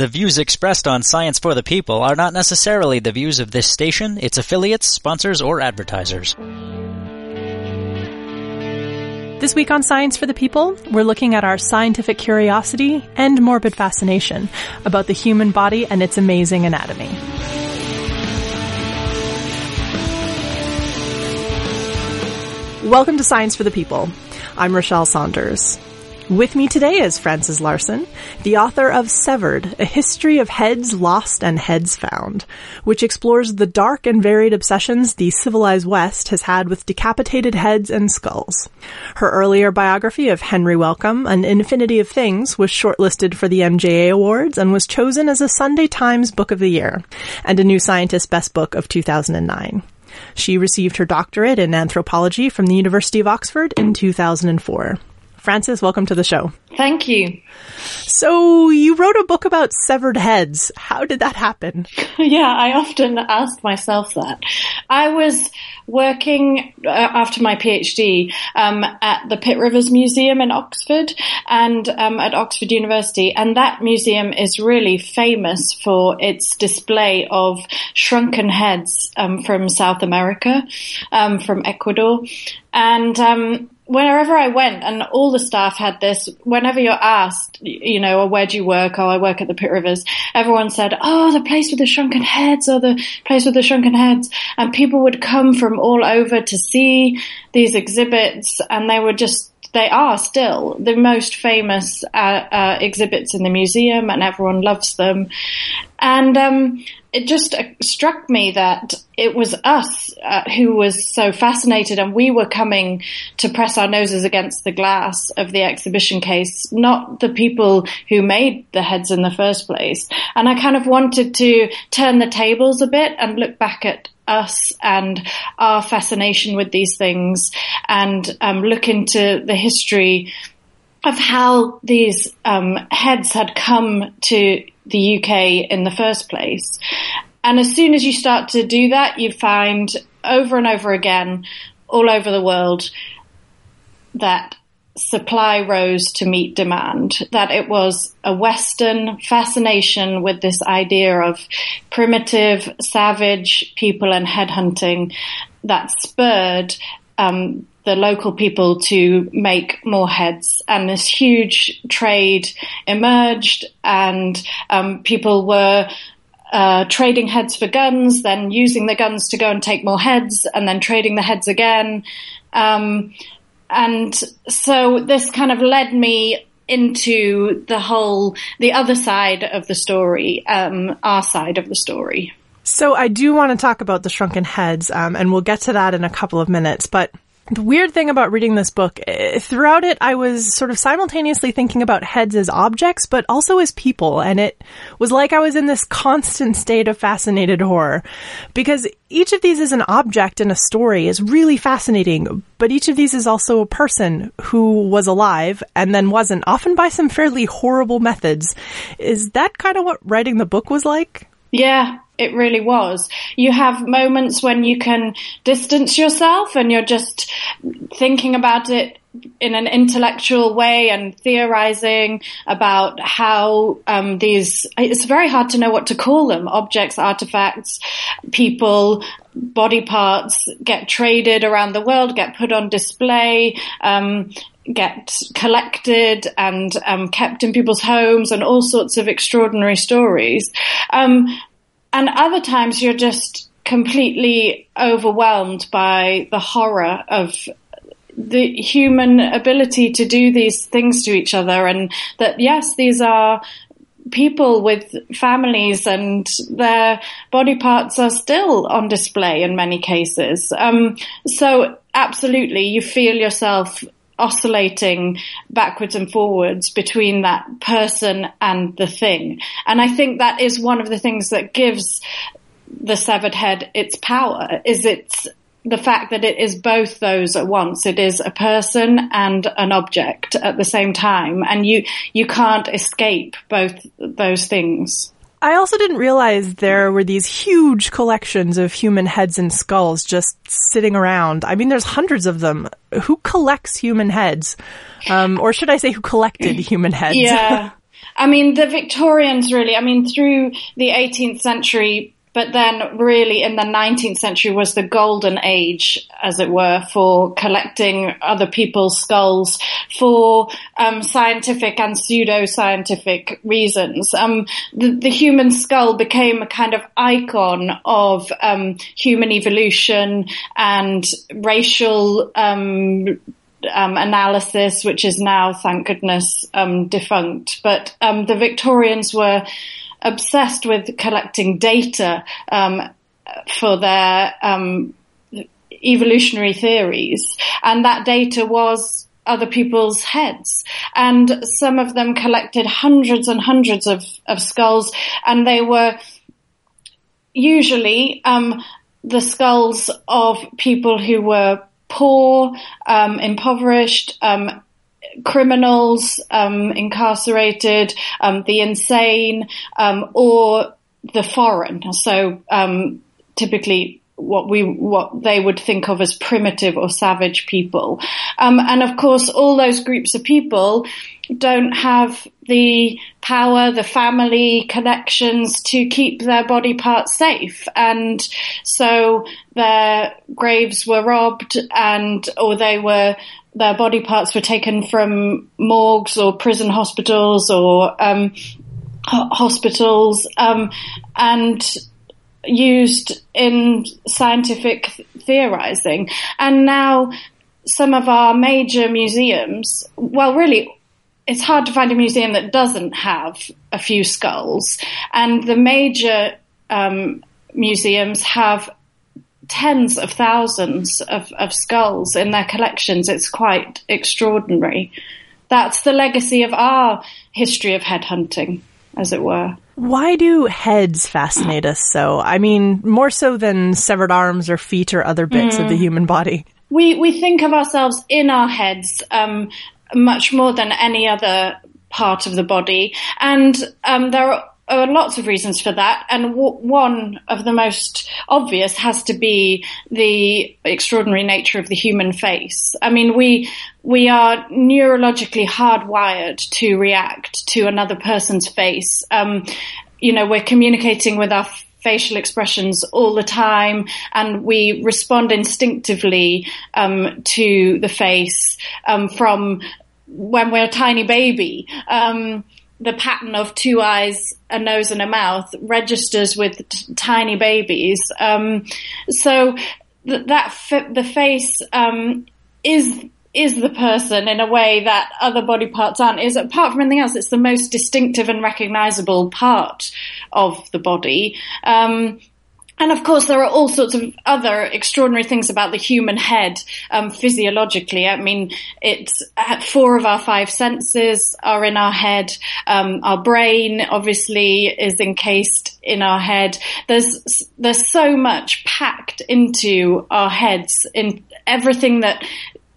The views expressed on Science for the People are not necessarily the views of this station, its affiliates, sponsors, or advertisers. This week on Science for the People, we're looking at our scientific curiosity and morbid fascination about the human body and its amazing anatomy. Welcome to Science for the People. I'm Rochelle Saunders. With me today is Frances Larson, the author of Severed, A History of Heads Lost and Heads Found, which explores the dark and varied obsessions the civilized West has had with decapitated heads and skulls. Her earlier biography of Henry Wellcome, An Infinity of Things, was shortlisted for the MJA Awards and was chosen as a Sunday Times Book of the Year and a New Scientist Best Book of 2009. She received her doctorate in anthropology from the University of Oxford in 2004. Frances, welcome to the show. Thank you. So, you wrote a book about severed heads. How did that happen? yeah, I often ask myself that. I was working uh, after my PhD um, at the Pitt Rivers Museum in Oxford and um, at Oxford University, and that museum is really famous for its display of shrunken heads um, from South America, um, from Ecuador, and um, wherever I went, and all the staff had this, whenever you're asked, you know, oh, where do you work? Oh, I work at the Pitt Rivers. Everyone said, oh, the place with the shrunken heads or the place with the shrunken heads. And people would come from all over to see these exhibits and they were just, they are still the most famous uh, uh, exhibits in the museum and everyone loves them. And, um, it just uh, struck me that it was us uh, who was so fascinated and we were coming to press our noses against the glass of the exhibition case, not the people who made the heads in the first place. And I kind of wanted to turn the tables a bit and look back at us and our fascination with these things and um, look into the history of how these um, heads had come to the UK in the first place. And as soon as you start to do that, you find over and over again, all over the world, that supply rose to meet demand, that it was a Western fascination with this idea of primitive, savage people and headhunting that spurred um, the local people to make more heads and this huge trade emerged and um, people were uh, trading heads for guns, then using the guns to go and take more heads, and then trading the heads again. Um, and so this kind of led me into the whole, the other side of the story, um, our side of the story. So I do want to talk about the shrunken heads, um, and we'll get to that in a couple of minutes. But the weird thing about reading this book, eh, throughout it, I was sort of simultaneously thinking about heads as objects, but also as people. And it was like I was in this constant state of fascinated horror. Because each of these is an object in a story is really fascinating, but each of these is also a person who was alive and then wasn't, often by some fairly horrible methods. Is that kind of what writing the book was like? Yeah, it really was. You have moments when you can distance yourself and you're just thinking about it in an intellectual way and theorizing about how um, these it's very hard to know what to call them objects artifacts people body parts get traded around the world get put on display um, get collected and um, kept in people's homes and all sorts of extraordinary stories um, and other times you're just completely overwhelmed by the horror of the human ability to do these things to each other and that yes these are people with families and their body parts are still on display in many cases. Um, so absolutely you feel yourself oscillating backwards and forwards between that person and the thing. And I think that is one of the things that gives the severed head its power is its the fact that it is both those at once. It is a person and an object at the same time, and you you can't escape both those things. I also didn't realize there were these huge collections of human heads and skulls just sitting around. I mean, there's hundreds of them. Who collects human heads? Um, or should I say who collected human heads? Yeah. I mean, the Victorians really, I mean, through the 18th century, but then really in the 19th century was the golden age, as it were, for collecting other people's skulls for um, scientific and pseudo-scientific reasons. Um, the, the, human skull became a kind of icon of um, human evolution and racial um, um, analysis, which is now, thank goodness, um, defunct. But um, the Victorians were obsessed with collecting data um, for their um, evolutionary theories, and that data was other people's heads. And some of them collected hundreds and hundreds of, of skulls, and they were usually um, the skulls of people who were poor, um, impoverished, um, criminals, um, incarcerated, um, the insane, um, or the foreign. So um, typically what we what they would think of as primitive or savage people, and of course all those groups of people don't have the power, the family connections to keep their body parts safe. And so their graves were robbed and, or they were, their body parts were taken from morgues or prison hospitals or, um, hospitals, um, and used in scientific theorizing. And now some of our major museums, well, really it's hard to find a museum that doesn't have a few skulls. And the major um, museums have tens of thousands of, of skulls in their collections. It's quite extraordinary. That's the legacy of our history of headhunting, as it were. Why do heads fascinate us so? I mean, more so than severed arms or feet or other bits mm. of the mm. human body. We we think of ourselves in our heads um, much more than any other part of the body. And um, there are, are, lots of reasons for that. And w- one of the most obvious has to be the extraordinary nature of the human face. I mean, we we are neurologically hardwired to react to another person's face. Um, you know, we're communicating with our facial expressions all the time, and we respond instinctively um, to the face um, from when we're a tiny baby. Um, the pattern of two eyes, a nose, and a mouth registers with t- tiny babies. Um, so th- that the face um, is is the person in a way that other body parts aren't. Is apart from anything else, it's the most distinctive and recognizable part of the body. Um, and of course, there are all sorts of other extraordinary things about the human head um, physiologically. I mean, it's uh, four of our five senses are in our head. Um, our brain, obviously, is encased in our head. There's there's so much packed into our heads in everything that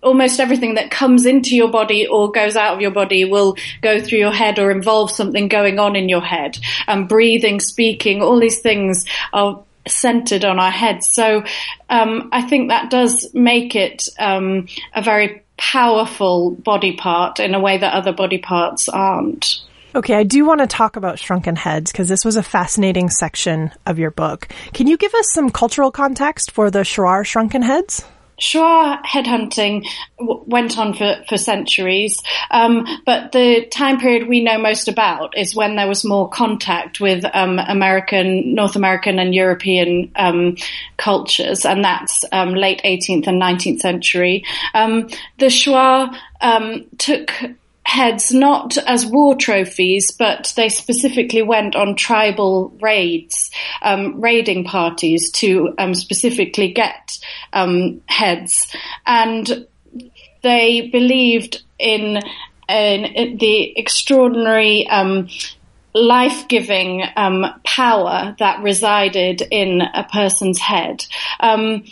almost everything that comes into your body or goes out of your body will go through your head or involve something going on in your head. Um, breathing, speaking, all these things are centered on our heads. So um, I think that does make it um, a very powerful body part in a way that other body parts aren't. Okay, I do want to talk about shrunken heads because this was a fascinating section of your book. Can you give us some cultural context for the Shuar shrunken heads? Shuar headhunting w- went on for, for centuries, um, but the time period we know most about is when there was more contact with um, American, North American, and European um, cultures, and that's um, late 18th and 19th century. Um, the Shuar um, took heads not as war trophies, but they specifically went on tribal raids, um, raiding parties to um, specifically get um, heads, and they believed in, in the extraordinary. Um, life-giving um, power that resided in a person's head, um,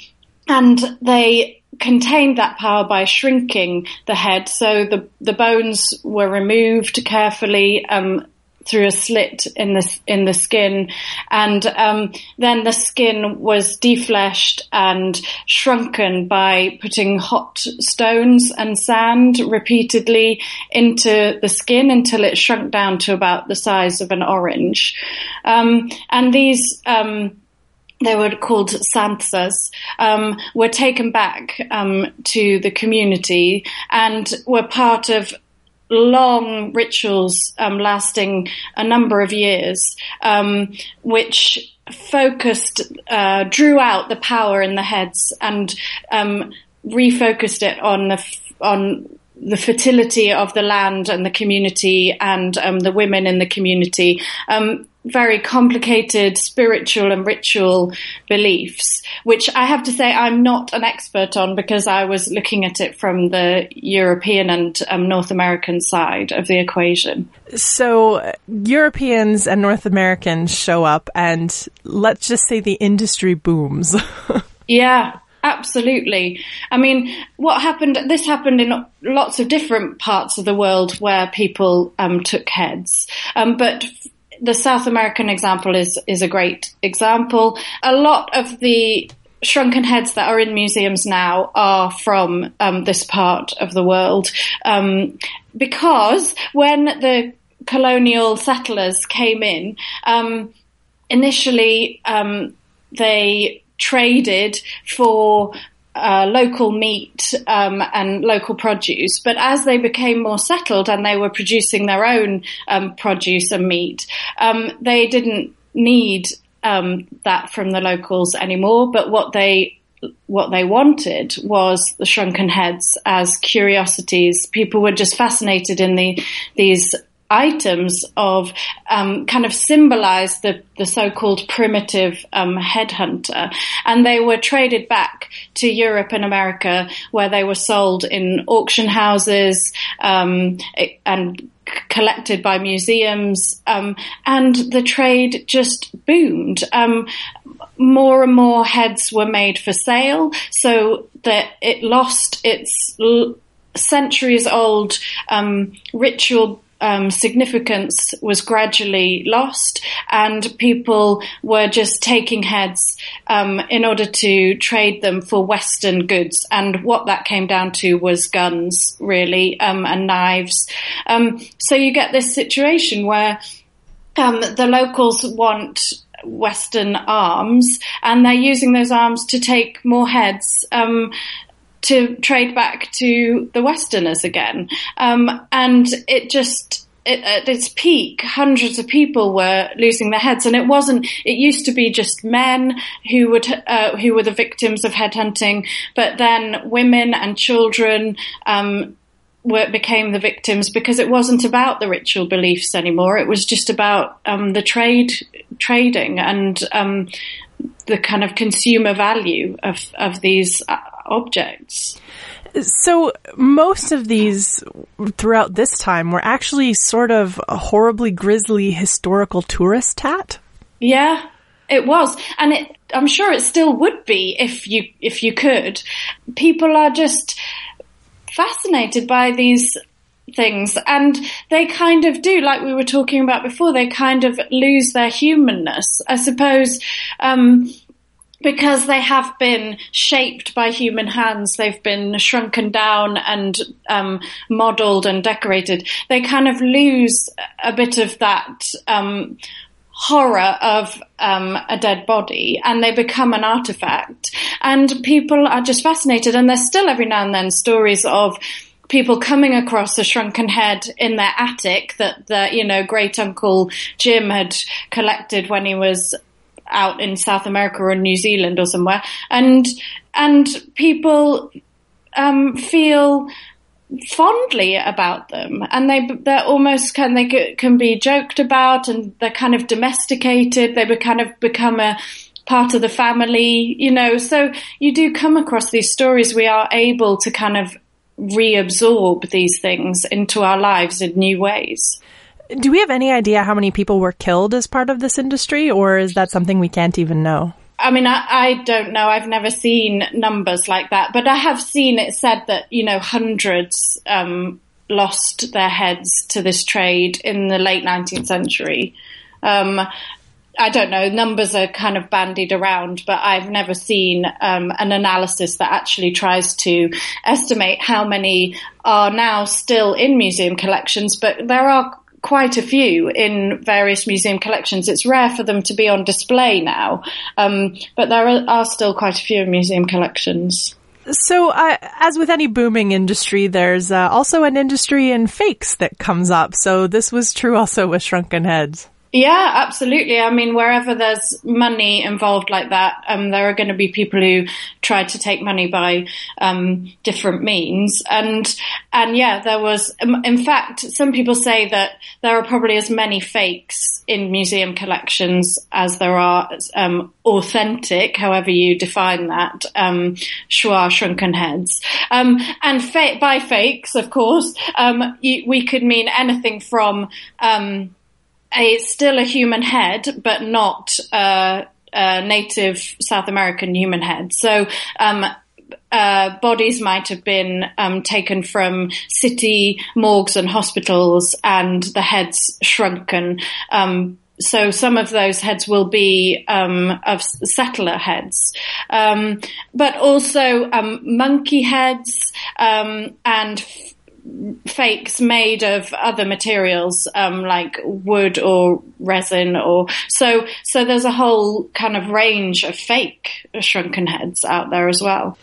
and they contained that power by shrinking the head. So the, the bones were removed carefully, um, through a slit in the in the skin, and um, then the skin was defleshed and shrunken by putting hot stones and sand repeatedly into the skin until it shrunk down to about the size of an orange. Um, and these um, they were called tsantsas, um, were taken back um, to the community and were part of long rituals um, lasting a number of years, um, which focused, uh, drew out the power in the heads and um, refocused it on the on the fertility of the land and the community and um, the women in the community. Um, very complicated spiritual and ritual beliefs, which I have to say I'm not an expert on because I was looking at it from the European and um, North American side of the equation. So Europeans and North Americans show up and let's just say the industry booms. yeah. Absolutely. I mean, what happened, this happened in lots of different parts of the world where people um, took heads. Um, but the South American example is, is a great example. A lot of the shrunken heads that are in museums now are from um, this part of the world. Um, because when the colonial settlers came in, um, initially um, they traded for uh, local meat um, and local produce. But as they became more settled and they were producing their own um, produce and meat, um, they didn't need um, that from the locals anymore. But what they what they wanted was the shrunken heads as curiosities. People were just fascinated in the these items of um, kind of symbolize the, the so-called primitive um, headhunter, and they were traded back to Europe and America, where they were sold in auction houses um, and collected by museums, um, and the trade just boomed. Um, more and more heads were made for sale, so that it lost its l- centuries old um, ritual um, significance was gradually lost, and people were just taking heads um, in order to trade them for Western goods. And what that came down to was guns, really, um, and knives. Um, so you get this situation where um, the locals want Western arms, and they're using those arms to take more heads. Um, to trade back to the Westerners again. Um, and it just, it, at its peak, hundreds of people were losing their heads, and it wasn't. It used to be just men who would uh, who were the victims of headhunting, but then women and children um, were, became the victims because it wasn't about the ritual beliefs anymore. It was just about um, the trade trading and um, the kind of consumer value of of these uh, objects. So most of these throughout this time were actually sort of a horribly grisly historical tourist tat. Yeah, it was, and it, I'm sure it still would be if you if you could. People are just fascinated by these things and they kind of do like we were talking about before they kind of lose their humanness i suppose um, because they have been shaped by human hands, they've been shrunken down and um, modelled and decorated. They kind of lose a bit of that um, horror of um, a dead body, and they become an artifact. And people are just fascinated, and there's still every now and then stories of people coming across a shrunken head in their attic that the you know great uncle Jim had collected when he was out in South America or New Zealand or somewhere, and and people um, feel fondly about them, and they they're almost can they can be joked about, and they're kind of domesticated. They kind of become a part of the family, you know. So you do come across these stories. We are able to kind of reabsorb these things into our lives in new ways. Do we have any idea how many people were killed as part of this industry, or is that something we can't even know? I mean, I, I, don't know. I've never seen numbers like that, but I have seen it said that, you know, hundreds um, lost their heads to this trade in the late 19th century. Um, I don't know, numbers are kind of bandied around, but I've never seen um, an analysis that actually tries to estimate how many are now still in museum collections, but there are quite a few in various museum collections. It's rare for them to be on display now, um, but there are, are, still quite a few in museum collections. So, uh, as with any booming industry, there's uh, also an industry in fakes that comes up. So, this was true also with Shrunken Heads. Yeah, absolutely. I mean, wherever there's money involved like that, um, there are going to be people who try to take money by um, different means. And and yeah, there was. Um, in fact, some people say that there are probably as many fakes in museum collections as there are um, authentic, however you define that, um, Shuar shrunken heads. Um, and fa- by fakes, of course, um, you, we could mean anything from um, a still a human head, but not a, a native South American human head. So. Um, uh, bodies might have been um, taken from city morgues and hospitals, and the heads shrunken. Um, so some of those heads will be um, of settler heads, um, but also um, monkey heads um, and fakes made of other materials um, like wood or resin or so so there's a whole kind of range of fake shrunken heads out there as well.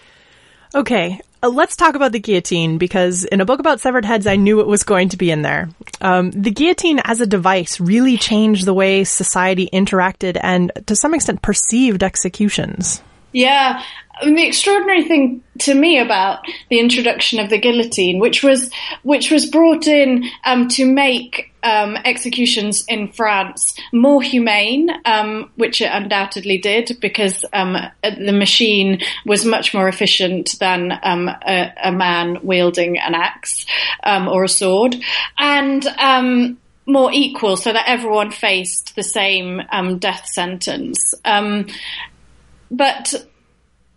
Okay uh, let's talk about the guillotine because in a book about severed heads i knew it was going to be in there. Um, the guillotine as a device really changed the way society interacted and to some extent perceived executions. Yeah, Mean, the extraordinary thing to me about the introduction of the guillotine, which was which was brought in um, to make um, executions in France more humane, um, which it undoubtedly did, because um, the machine was much more efficient than um, a, a, man wielding an axe um, or a sword, and more equal, so that everyone faced the same death sentence. But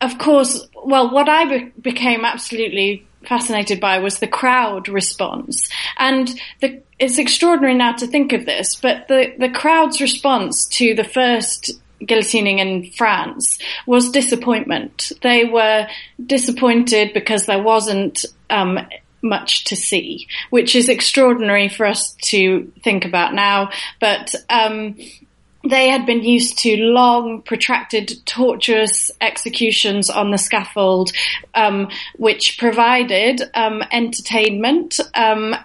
of course, well, what I be- became absolutely fascinated by was the crowd response. And the, it's extraordinary now to think of this, but the, the crowd's response to the first guillotining in France was disappointment. They were disappointed because there wasn't um, much to see, which is extraordinary for us to think about now. But um, they had been used to long, protracted, torturous executions on the scaffold, um, which provided um, entertainment um,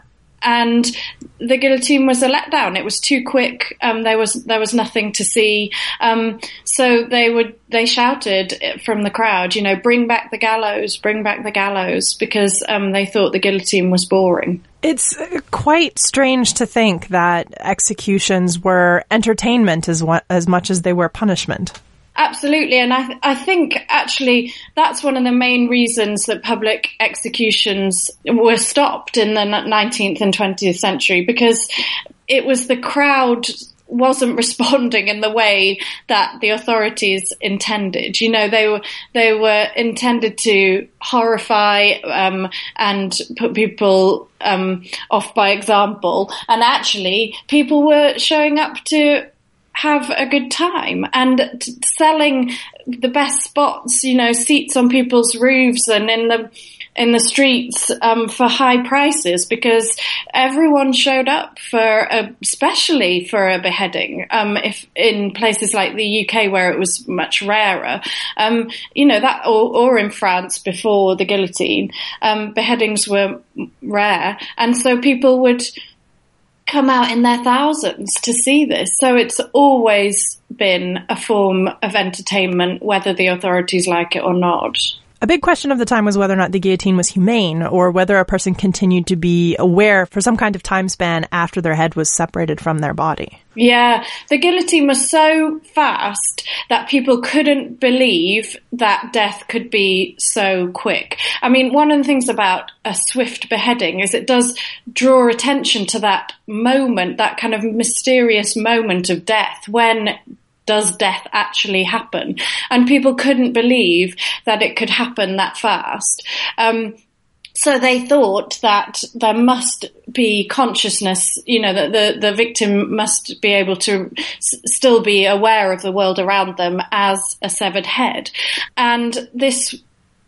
and the guillotine was a letdown. It was too quick. Um, there was there was nothing to see. Um, so they would they shouted from the crowd, you know, bring back the gallows, bring back the gallows, because um, they thought the guillotine was boring. It's quite strange to think that executions were entertainment as as much as they were punishment. Absolutely, and I, th- I think actually that's one of the main reasons that public executions were stopped in the 19th and 20th century because it was the crowd wasn't responding in the way that the authorities intended. You know, they were they were intended to horrify um, and put people um, off by example, and actually, people were showing up to have a good time and t- selling the best spots, you know, seats on people's roofs and in the in the streets um, for high prices because everyone showed up for, a, especially for a beheading. Um, if in places like the UK where it was much rarer, um, you know that, or, or, in France before the guillotine, um, beheadings were rare, and so people would come out in their thousands to see this. So it's always been a form of entertainment, whether the authorities like it or not. A big question of the time was whether or not the guillotine was humane or whether a person continued to be aware for some kind of time span after their head was separated from their body. Yeah, the guillotine was so fast that people couldn't believe that death could be so quick. I mean, one of the things about a swift beheading is it does draw attention to that moment, that kind of mysterious moment of death when does death actually happen? And people couldn't believe that it could happen that fast. Um, so they thought that there must be consciousness, you know, that the, the victim must be able to s- still be aware of the world around them as a severed head. And this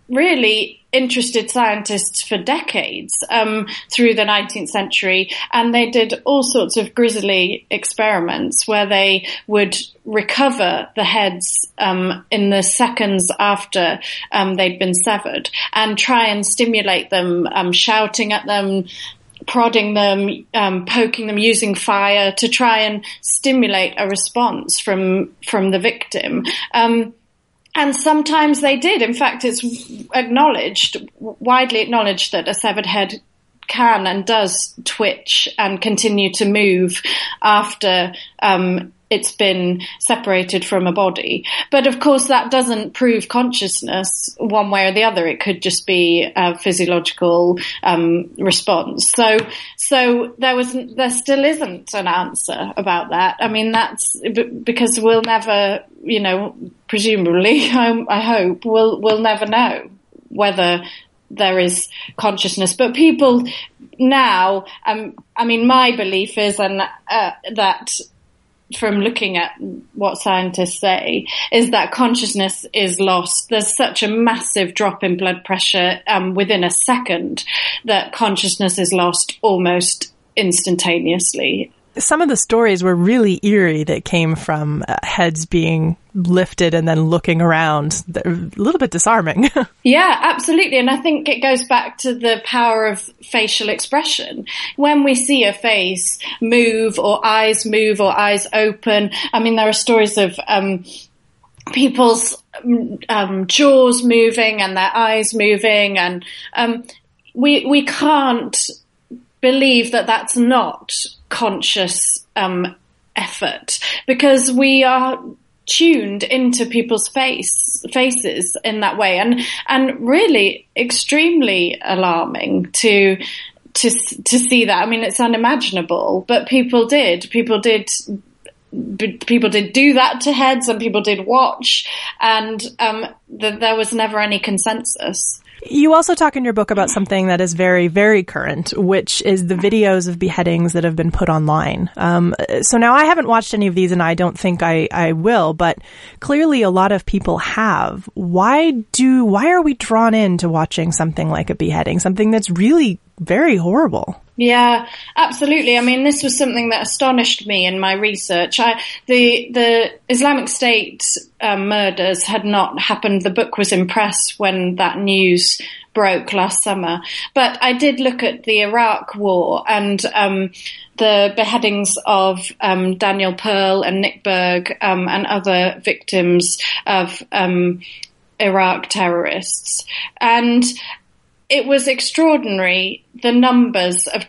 really interested scientists for decades um, through the 19th century, and they did all sorts of grisly experiments where they would recover the heads um, in the seconds after um, they'd been severed and try and stimulate them, um, shouting at them. Prodding them, um, poking them, using fire to try and stimulate a response from from the victim. Um, and sometimes they did. In fact, it's acknowledged, widely acknowledged that a severed head can and does twitch and continue to move after um, it's been separated from a body. But of course, that doesn't prove consciousness one way or the other. It could just be a physiological um, response. So, so there was, there still isn't an answer about that. I mean, that's because we'll never, you know, presumably, I, hope we'll we'll never know whether there is consciousness. But people now, um, I mean, my belief is, and uh, that from looking at what scientists say is that consciousness is lost. There's such a massive drop in blood pressure um, within a second that consciousness is lost almost instantaneously some of the stories were really eerie that came from uh, heads being lifted and then looking around. They're a little bit disarming. yeah, absolutely. And I think it goes back to the power of facial expression. When we see a face move or eyes move or eyes open, I mean, there are stories of, um, people's um, jaws moving and their eyes moving and um, we we can't believe that that's not conscious um, effort. Because we are tuned into people's face faces in that way and and really extremely alarming to to to see that. I mean it's unimaginable but people did. People did people did do that to heads and people did watch and um, there was never any consensus you also talk in your book about something that is very, very current, which is the videos of beheadings that have been put online. Um, so now I haven't watched any of these and I don't think I, I will, but clearly a lot of people have. Why do, why are we drawn into watching something like a beheading? Something that's really very horrible. Yeah, absolutely. I mean, this was something that astonished me in my research. I, the the Islamic State um, murders had not happened. The book was in press when that news broke last summer. But I did look at the Iraq War and um, the beheadings of um, Daniel Pearl and Nick Berg um, and other victims of um, Iraq terrorists, and it was extraordinary the numbers of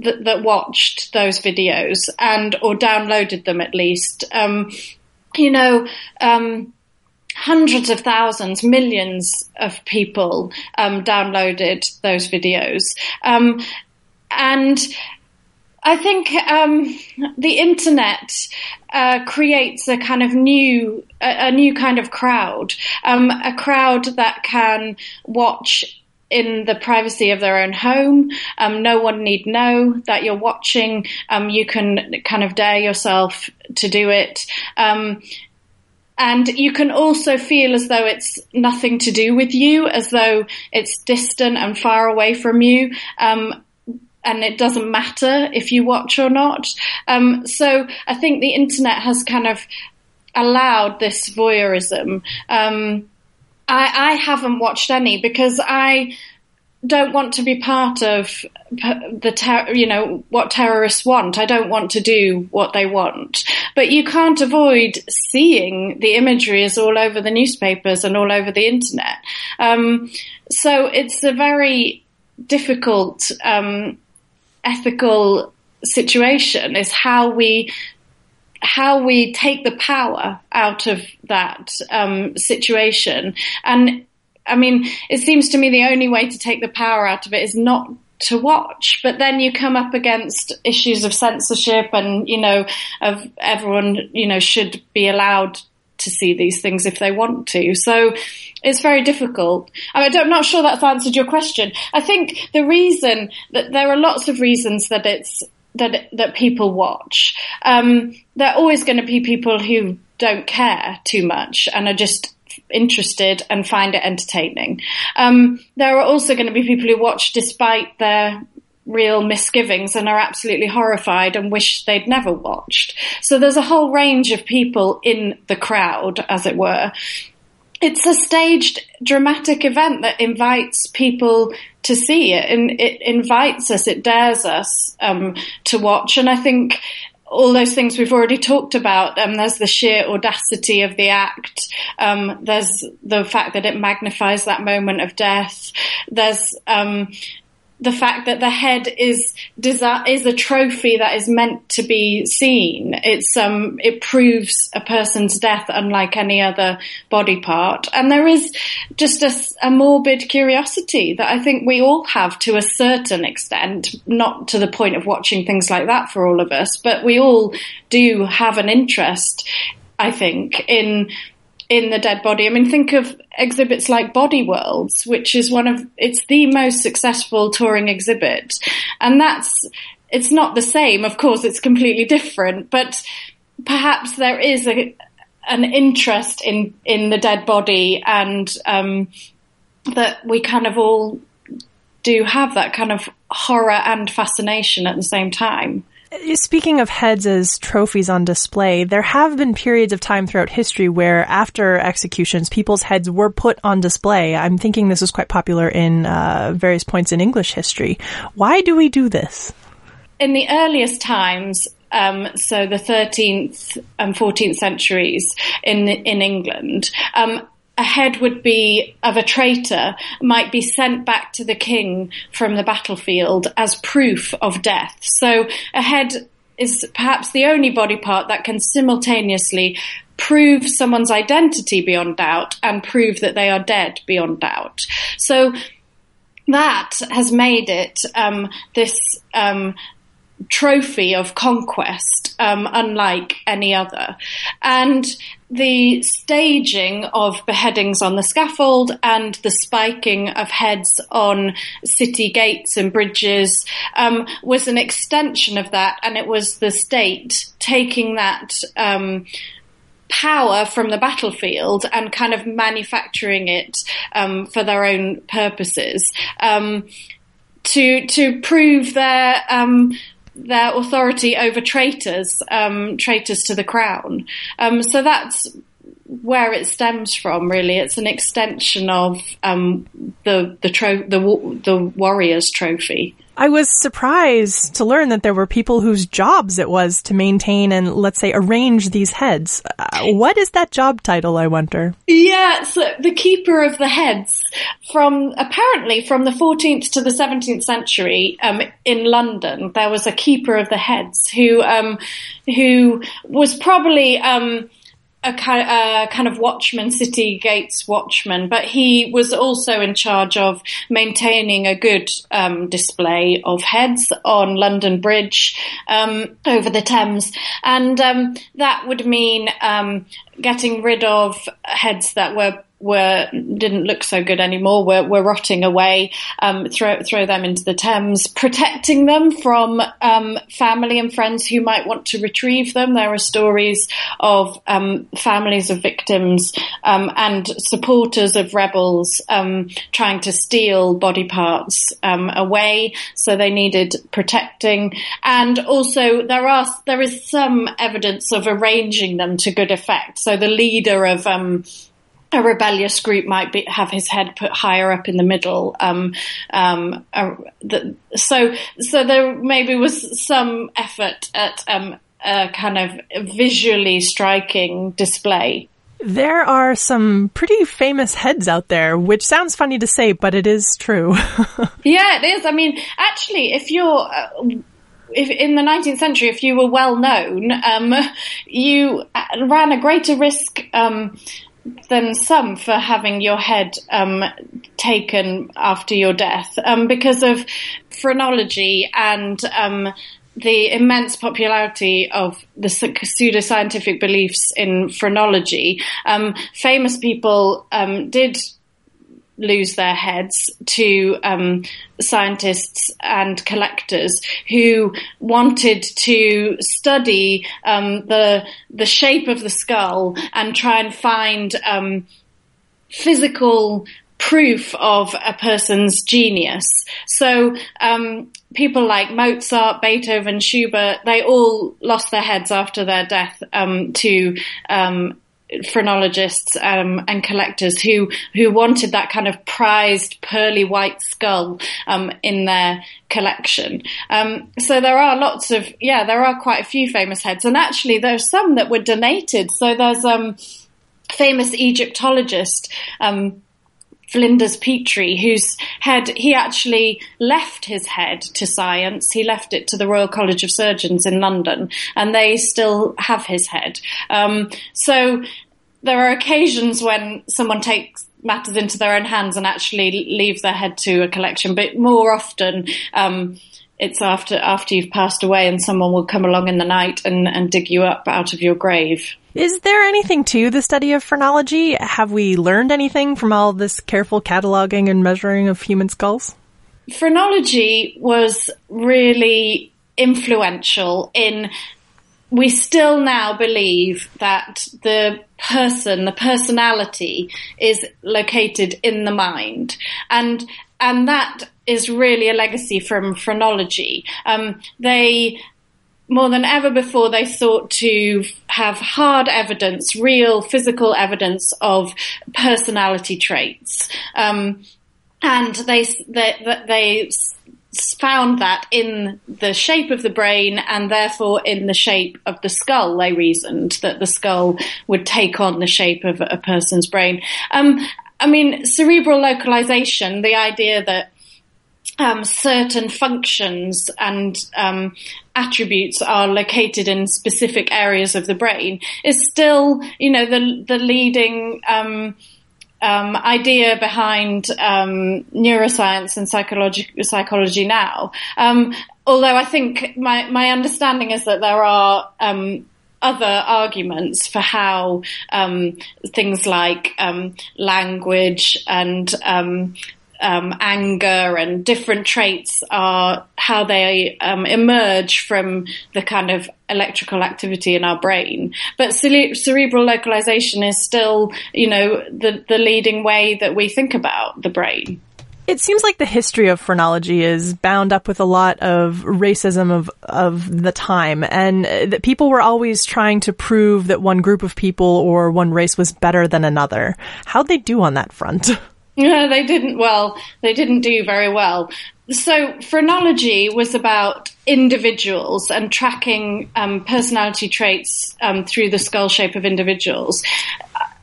that, that watched those videos and or downloaded them at least. Um, you know, um, hundreds of thousands, millions of people um, downloaded those videos, um, and I think um, the internet uh, creates a kind of new, a, a new kind of crowd, um, a crowd that can watch in the privacy of their own home. Um, no one need know that you're watching. Um, you can kind of dare yourself to do it. Um, and you can also feel as though it's nothing to do with you, as though it's distant and far away from you. Um, and it doesn't matter if you watch or not. Um, so I think the internet has kind of allowed this voyeurism. Um, I, I haven't watched any because I don't want to be part of the ter- you know what terrorists want. I don't want to do what they want. But you can't avoid seeing the imagery is all over the newspapers and all over the internet. Um, so it's a very difficult um, ethical situation. Is how we how we take the power out of that um, situation. And I mean, it seems to me the only way to take the power out of it is not to watch. But then you come up against issues of censorship and, you know, of everyone, you know, should be allowed to see these things if they want to. So it's very difficult. I am not sure that's answered your question. I think the reason that there are lots of reasons that it's that that people watch. Um, there are always going to be people who don't care too much and are just interested and find it entertaining. Um, there are also going to be people who watch despite their real misgivings and are absolutely horrified and wish they'd never watched. So there's a whole range of people in the crowd, as it were. It's a staged dramatic event that invites people to see it and it invites us, it dares us um, to watch. And I think all those things we've already talked about. Um, there's the sheer audacity of the act. Um, there's the fact that it magnifies that moment of death. There's um, the fact that the head is is a trophy that is meant to be seen. It's um it proves a person's death unlike any other body part, and there is just a, a morbid curiosity that I think we all have to a certain extent, not to the point of watching things like that for all of us, but we all do have an interest. I think in in the dead body. I mean, think of exhibits like Body Worlds, which is one of, it's the most successful touring exhibit. And that's, it's not the same. Of course, it's completely different, but perhaps there is a, an interest in, in the dead body and, um, that we kind of all do have that kind of horror and fascination at the same time. Speaking of heads as trophies on display, there have been periods of time throughout history where after executions, people's heads were put on display. I'm thinking this was quite popular in uh, various points in English history. Why do we do this? In the earliest times, um, so the 13th and 14th centuries in in England, um, a head would be of a traitor might be sent back to the king from the battlefield as proof of death. So a head is perhaps the only body part that can simultaneously prove someone's identity beyond doubt and prove that they are dead beyond doubt. So that has made it um, this um, trophy of conquest, um, unlike any other. And the staging of beheadings on the scaffold and the spiking of heads on city gates and bridges um, was an extension of that, and it was the state taking that. Um, power from the battlefield and kind of manufacturing it um, for their own purposes um, to to prove their um, their authority over traitors, um, traitors to the crown. Um, so that's where it stems from. Really, it's an extension of um, the the, tro- the the warrior's trophy. I was surprised to learn that there were people whose jobs it was to maintain and, let's say, arrange these heads. Uh, what is that job title, I wonder? Yeah, so the keeper of the heads from, apparently from the 14th to the 17th century, um, in London, there was a keeper of the heads who, um, who was probably, um, a kind, a kind of watchman, city gates watchman, but he was also in charge of maintaining a good um, display of heads on London Bridge um, over the Thames, and um, that would mean um, getting rid of heads that were were didn't look so good anymore were, were rotting away um, throw throw them into the Thames protecting them from um, family and friends who might want to retrieve them. There are stories of um, families of victims um, and supporters of rebels um, trying to steal body parts um, away. So they needed protecting. And also there are there is some evidence of arranging them to good effect. So the leader of a rebellious group might be, have his head put higher up in the middle. Um, um, uh, the, so, so there maybe was some effort at um, a kind of visually striking display. There are some pretty famous heads out there, which sounds funny to say, but it is true. yeah, it is. I mean, actually, if you're uh, if in the 19th century, if you were well known, um, you ran a greater risk um, than some for having your head um, taken after your death. Um, because of phrenology and um, the immense popularity of the pseudoscientific beliefs in phrenology, um, famous people um, did lose their heads to um, scientists and collectors who wanted to study um, the the shape of the skull and try and find um, physical proof of a person's genius. So um, people like Mozart, Beethoven, Schubert, they all lost their heads after their death um, to um, phrenologists um, and collectors who who wanted that kind of prized pearly white skull um, in their collection. Um, so there are lots of yeah, there are quite a few famous heads, and actually there's some that were donated. So there's um famous Egyptologist. Um, Flinders Petrie, whose head he actually left his head to science. He left it to the Royal College of Surgeons in London, and they still have his head. Um, so there are occasions when someone takes matters into their own hands and actually leaves their head to a collection, but more often. Um, it's after after you've passed away and someone will come along in the night and, and dig you up out of your grave. Is there anything to the study of phrenology? Have we learned anything from all this careful cataloging and measuring of human skulls? Phrenology was really influential in we still now believe that the person, the personality is located in the mind. And, and that is really a legacy from phrenology. Um, they more than ever before, they sought to have hard evidence, real physical evidence of personality traits. Um, and they, they, they found that in the shape of the brain and therefore in the shape of the skull. They reasoned that the skull would take on the shape of a person's brain. Um, I mean, cerebral localization, the idea that um, certain functions and um, attributes are located in specific areas of the brain is still, you know, the the leading um, um idea behind um, neuroscience and psychology psychology now. Um, although I think my my understanding is that there are other arguments for how um, things like um, language and um, um, anger and different traits are how they um, emerge from the kind of electrical activity in our brain. But cere- cerebral localization is still, you know, the, the leading way that we think about the brain. It seems like the history of phrenology is bound up with a lot of racism of of the time, and that people were always trying to prove that one group of people or one race was better than another. How'd they do on that front? No, they didn't. Well, they didn't do very well. So, phrenology was about individuals and tracking um, personality traits um, through the skull shape of individuals.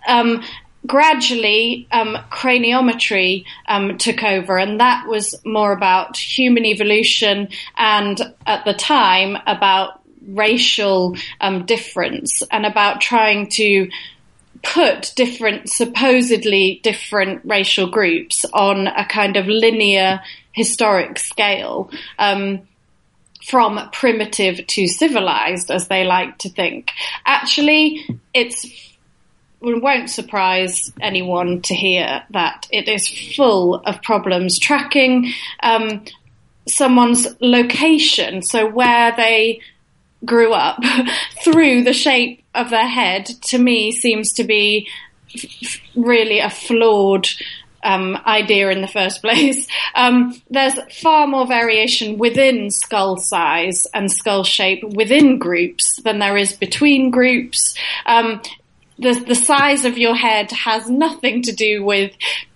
Um, gradually, um, craniometry um, took over, and that was more about human evolution and, at the time, about racial um, difference and about trying to put different, supposedly different racial groups on a kind of linear historic scale. Um, from primitive to civilized, as they like to think. Actually, it's it won't surprise anyone to hear that it is full of problems tracking um, someone's location, so where they grew up, through the shape of their head to me seems to be f- really a flawed um, idea in the first place. Um, there's far more variation within skull size and skull shape within groups than there is between groups. Um, the, the size of your head has nothing to do with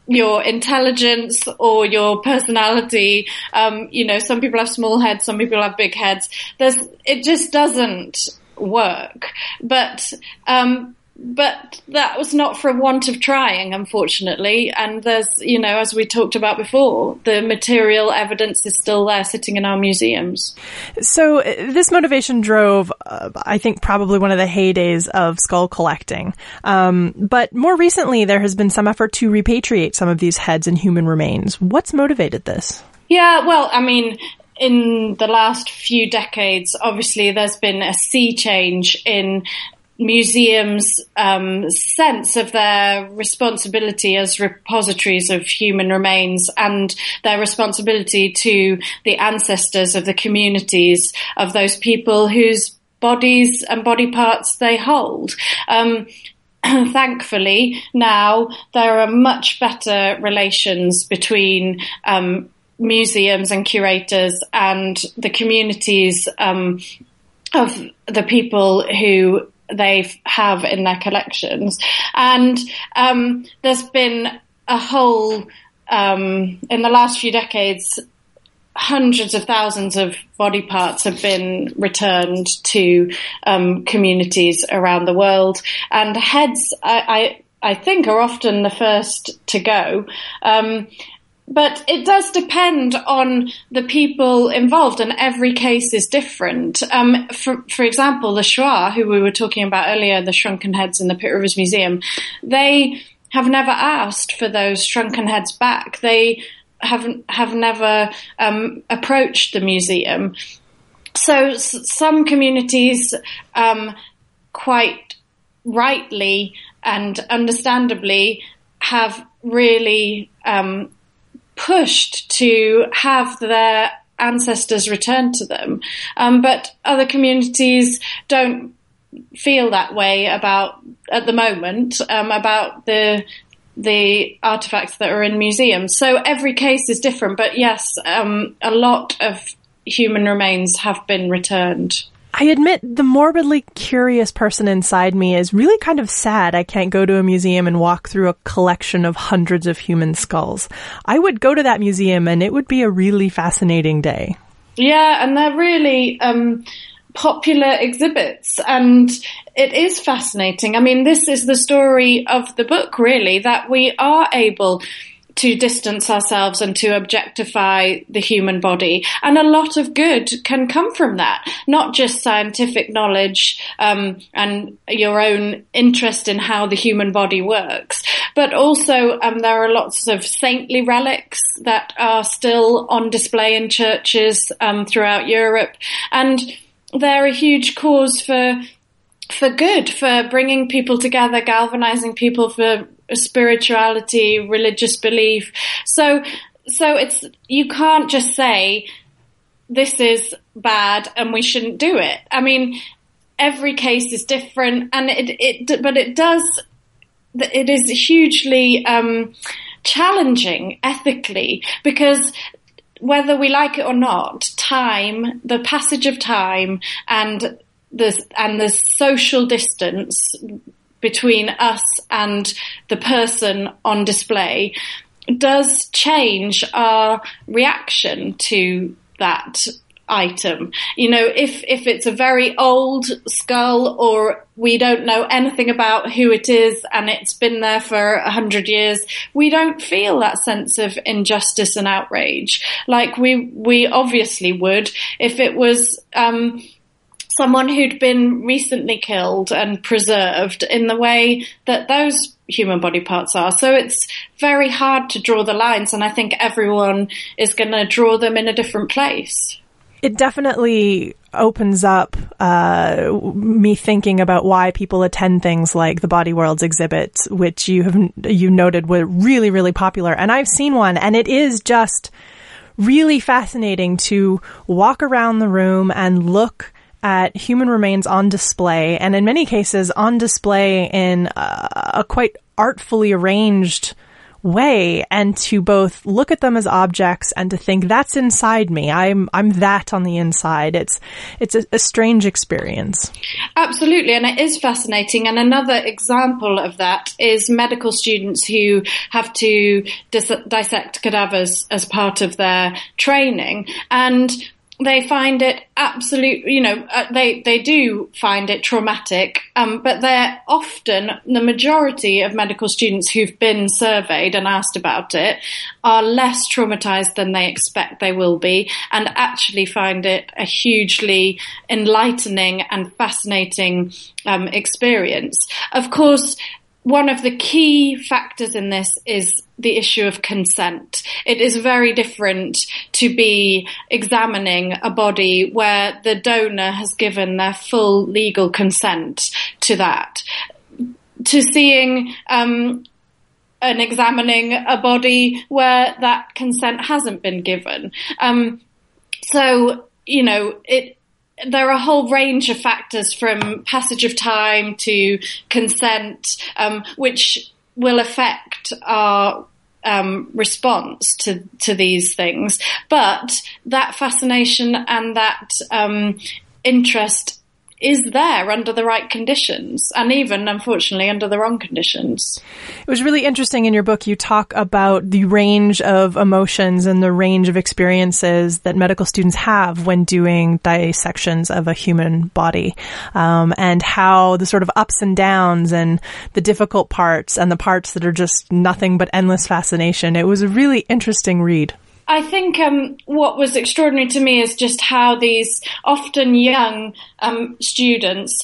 your intelligence or your personality. Um, you know, some people have small heads, some people have big heads. There's, it just doesn't work. But um, but that was not for want of trying, unfortunately. And there's, you know, as we talked about before, the material evidence is still there sitting in our museums. So uh, this motivation drove, uh, I think, probably one of the heydays of skull collecting. Um, but more recently, there has been some effort to repatriate some of these heads and human remains. What's motivated this? Yeah, well, I mean, in the last few decades, obviously, there's been a sea change in museums' um, sense of their responsibility as repositories of human remains and their responsibility to the ancestors of the communities of those people whose bodies and body parts they hold. Um, thankfully, now there are much better relations between um, museums and curators and the communities um, of the people who they have in their collections. And um, there's been a whole, um, in the last few decades, hundreds of thousands of body parts have been returned to um, communities around the world. And heads, I, I, I, think, are often the first to go. Um, but it does depend on the people involved, and every case is different. Um, for, for example, the Shuar, who we were talking about earlier, the shrunken heads in the Pitt Rivers Museum, they have never asked for those shrunken heads back. They have have never um, approached the museum. So s- some communities, um, quite rightly and understandably, have really um, pushed to have their ancestors returned to them. Um, but other communities don't feel that way about at the moment um, about the the artifacts that are in museums. So every case is different. But yes, um, a lot of human remains have been returned. I admit the morbidly curious person inside me is really kind of sad I can't go to a museum and walk through a collection of hundreds of human skulls. I would go to that museum and it would be a really fascinating day. Yeah, and they're really um, popular exhibits and it is fascinating. I mean, this is the story of the book really, that we are able to distance ourselves and to objectify the human body. And a lot of good can come from that, not just scientific knowledge um, and your own interest in how the human body works, but also um, there are lots of saintly relics that are still on display in churches um, throughout Europe. And they're a huge cause for for good, for bringing people together, galvanizing people for spirituality, religious belief. So, so it's, you can't just say, this is bad and we shouldn't do it. I mean, every case is different and it, it, but it does, it is hugely, um, challenging ethically because whether we like it or not, time, the passage of time and the, and the social distance between us and the person on display does change our reaction to that item. You know, if, if it's a very old skull or we don't know anything about who it is and it's been there for a hundred years, we don't feel that sense of injustice and outrage like we, we obviously would if it was, um, someone who'd been recently killed and preserved in the way that those human body parts are. So it's very hard to draw the lines, and I think everyone is going to draw them in a different place. It definitely opens up uh, me thinking about why people attend things like the Body Worlds exhibit, which you have you noted were really really popular, and I've seen one, and it is just really fascinating to walk around the room and look at human remains on display, and in many cases on display in a, a quite artfully arranged way and to both look at them as objects and to think that's inside me. I'm I'm that on the inside. It's it's a, a, strange experience. Absolutely, and it is fascinating. And another example of that is medical students who have to dis- dissect cadavers as part of their training and they find it absolute, you know, uh, they, they do find it traumatic, um, but they're often, the majority of medical students who've been surveyed and asked about it are less traumatized than they expect they will be and actually find it a hugely enlightening and fascinating um, experience. Of course, one of the key factors in this is the issue of consent. It is very different to be examining a body where the donor has given their full legal consent to that. To seeing um, and examining a body where that consent hasn't been given. Um, so, you know, it, there are a whole range of factors from passage of time to consent, um, which will affect our um, response to to these things. But that fascination and that um, interest is there under the right conditions and even unfortunately under the wrong conditions. It was really interesting in your book. You talk about the range of emotions and the range of experiences that medical students have when doing dissections of a human body, um, and how the sort of ups and downs and the difficult parts and the parts that are just nothing but endless fascination. It was a really interesting read. I think um, what was extraordinary to me is just how these often young um, students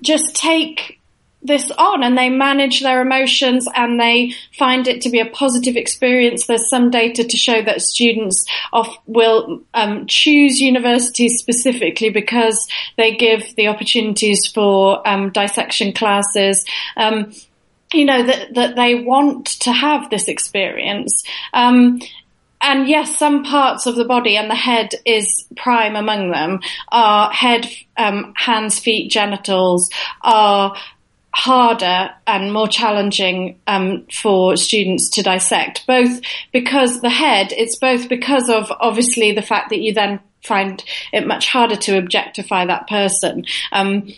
just take this on and they manage their emotions and they find it to be a positive experience. There's some data to show that students off will um, choose universities specifically because they give the opportunities for um, dissection classes. Um, you know that that they want to have this experience. Um, and yes, some parts of the body and the head is prime among them. Our head, um, hands, feet, genitals are harder and more challenging um, for students to dissect. Both because the head, it's both because of obviously the fact that you then find it much harder to objectify that person. Um,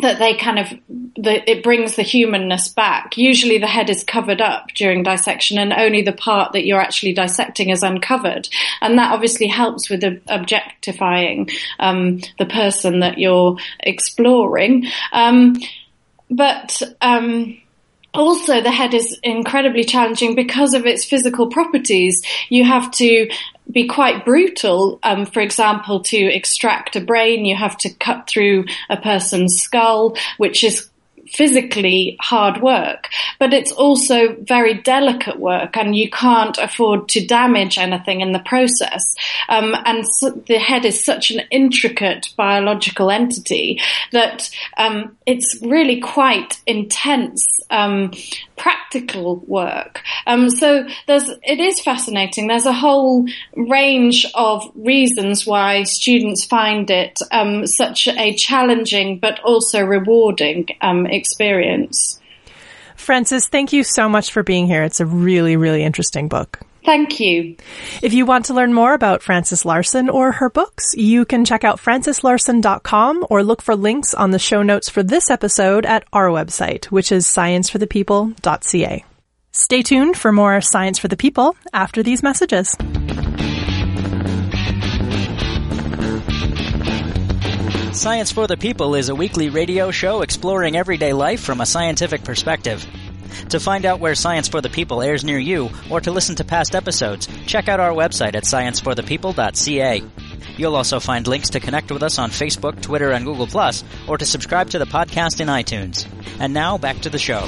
that they kind of the, it brings the humanness back. Usually, the head is covered up during dissection, and only the part that you're actually dissecting is uncovered, and that obviously helps with objectifying um, the person that you're exploring. Um, but um, also the head is incredibly challenging because of its physical properties. You have to be quite brutal. Um, for example, to extract a brain, you have to cut through a person's skull, which is physically hard work, but it's also very delicate work and you can't afford to damage anything in the process. Um, and so the head is such an intricate biological entity that um, it's really quite intense um, practical work. Um, so there's it is fascinating. There's a whole range of reasons why students find it um, such a challenging but also rewarding um, experience. Frances, thank you so much for being here. It's a really, really interesting book. Thank you. If you want to learn more about Frances Larson or her books, you can check out franceslarson.com or look for links on the show notes for this episode at our website, which is scienceforthepeople.ca. Stay tuned for more Science for the People after these messages. Science for the People is a weekly radio show exploring everyday life from a scientific perspective. To find out where Science for the People airs near you, or to listen to past episodes, check out our website at scienceforthepeople.ca. You'll also find links to connect with us on Facebook, Twitter, and Google+, or to subscribe to the podcast in iTunes. And now, back to the show.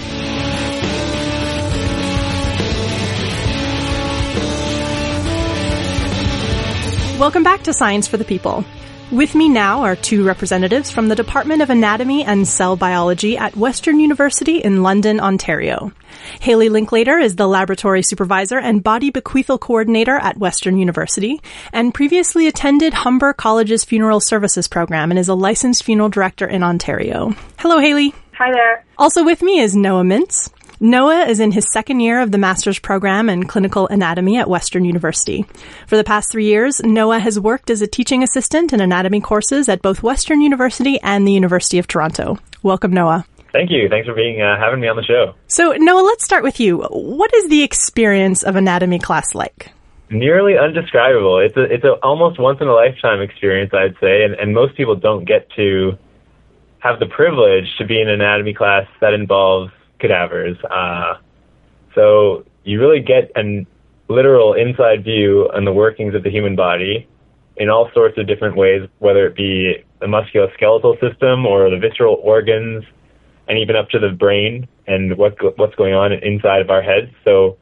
Welcome back to Science for the People. With me now are two representatives from the Department of Anatomy and Cell Biology at Western University in London, Ontario. Haley Linklater is the laboratory supervisor and body bequeathal coordinator at Western University and previously attended Humber College's funeral services program and is a licensed funeral director in Ontario. Hello, Haley. Hi there. Also with me is Noah Mintz. Noah is in his second year of the master's program in clinical anatomy at Western University. For the past three years, Noah has worked as a teaching assistant in anatomy courses at both Western University and the University of Toronto. Welcome, Noah. Thank you. Thanks for being uh, having me on the show. So, Noah, let's start with you. What is the experience of anatomy class like? Nearly undescribable. It's a it's a almost once in a lifetime experience, I'd say, and, and most people don't get to have the privilege to be in an anatomy class that involves cadavers. Uh, so you really get a literal inside view on the workings of the human body in all sorts of different ways, whether it be the musculoskeletal system or the visceral organs, and even up to the brain and what what's going on inside of our heads. So